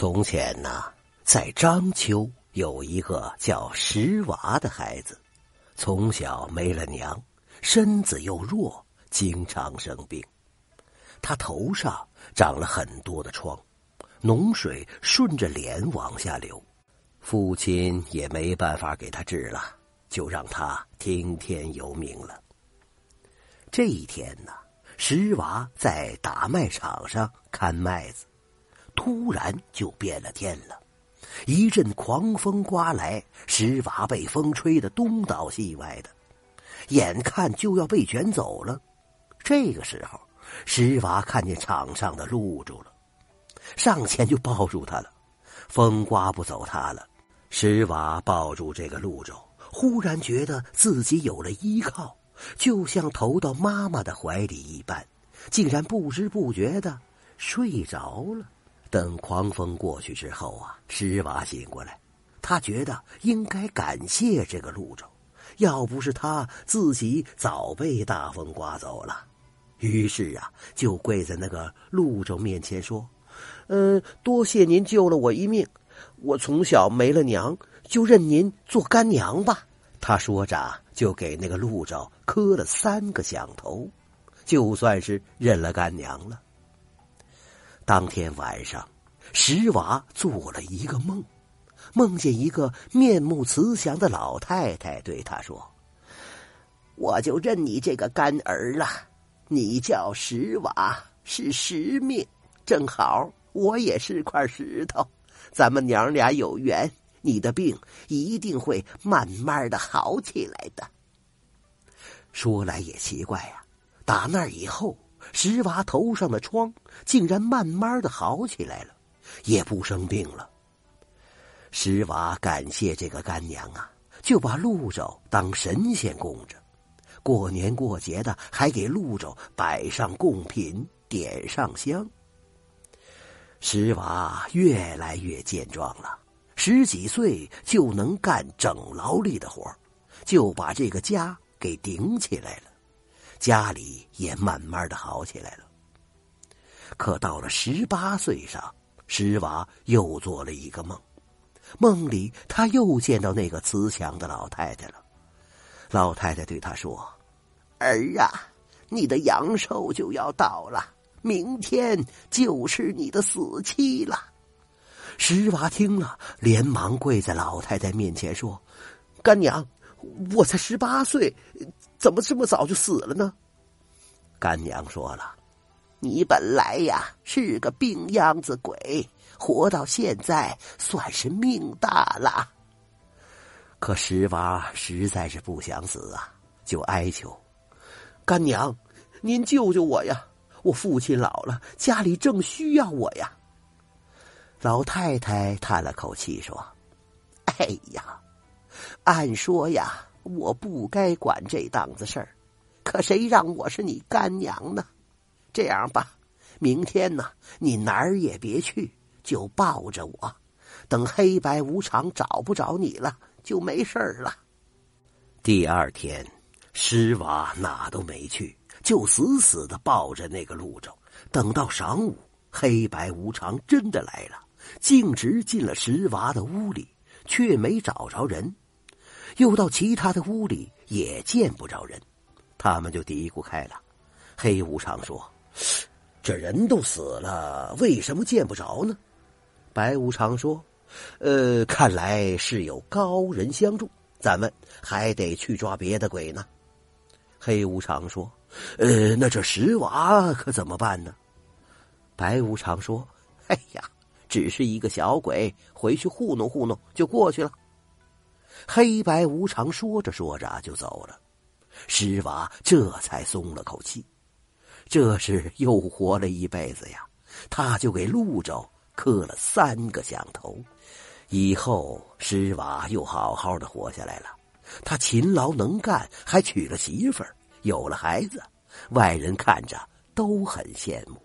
从前呢，在章丘有一个叫石娃的孩子，从小没了娘，身子又弱，经常生病。他头上长了很多的疮，脓水顺着脸往下流，父亲也没办法给他治了，就让他听天由命了。这一天呢，石娃在打麦场上看麦子。突然就变了天了，一阵狂风刮来，石娃被风吹得东倒西歪的，眼看就要被卷走了。这个时候，石娃看见场上的陆主了，上前就抱住他了。风刮不走他了，石娃抱住这个陆主，忽然觉得自己有了依靠，就像投到妈妈的怀里一般，竟然不知不觉的睡着了。等狂风过去之后啊，石娃醒过来，他觉得应该感谢这个陆州，要不是他，自己早被大风刮走了。于是啊，就跪在那个陆州面前说：“呃，多谢您救了我一命，我从小没了娘，就认您做干娘吧。”他说着，就给那个陆州磕了三个响头，就算是认了干娘了。当天晚上，石娃做了一个梦，梦见一个面目慈祥的老太太对他说：“我就认你这个干儿了，你叫石娃，是石命，正好我也是块石头，咱们娘俩有缘，你的病一定会慢慢的好起来的。”说来也奇怪呀，打那以后。石娃头上的疮竟然慢慢的好起来了，也不生病了。石娃感谢这个干娘啊，就把陆肘当神仙供着，过年过节的还给陆肘摆上贡品，点上香。石娃越来越健壮了，十几岁就能干整劳力的活就把这个家给顶起来了。家里也慢慢的好起来了。可到了十八岁上，石娃又做了一个梦，梦里他又见到那个慈祥的老太太了。老太太对他说：“儿啊，你的阳寿就要到了，明天就是你的死期了。”石娃听了，连忙跪在老太太面前说：“干娘，我才十八岁。”怎么这么早就死了呢？干娘说了：“你本来呀是个病秧子鬼，活到现在算是命大了。”可石娃实在是不想死啊，就哀求：“干娘，您救救我呀！我父亲老了，家里正需要我呀。”老太太叹了口气说：“哎呀，按说呀。”我不该管这档子事儿，可谁让我是你干娘呢？这样吧，明天呢，你哪儿也别去，就抱着我，等黑白无常找不着你了，就没事儿了。第二天，石娃哪都没去，就死死的抱着那个陆州。等到晌午，黑白无常真的来了，径直进了石娃的屋里，却没找着人。又到其他的屋里，也见不着人，他们就嘀咕开了。黑无常说：“这人都死了，为什么见不着呢？”白无常说：“呃，看来是有高人相助，咱们还得去抓别的鬼呢。”黑无常说：“呃，那这石娃可怎么办呢？”白无常说：“哎呀，只是一个小鬼，回去糊弄糊弄就过去了。”黑白无常说着说着就走了，石娃这才松了口气，这是又活了一辈子呀！他就给陆州磕了三个响头，以后石娃又好好的活下来了。他勤劳能干，还娶了媳妇儿，有了孩子，外人看着都很羡慕。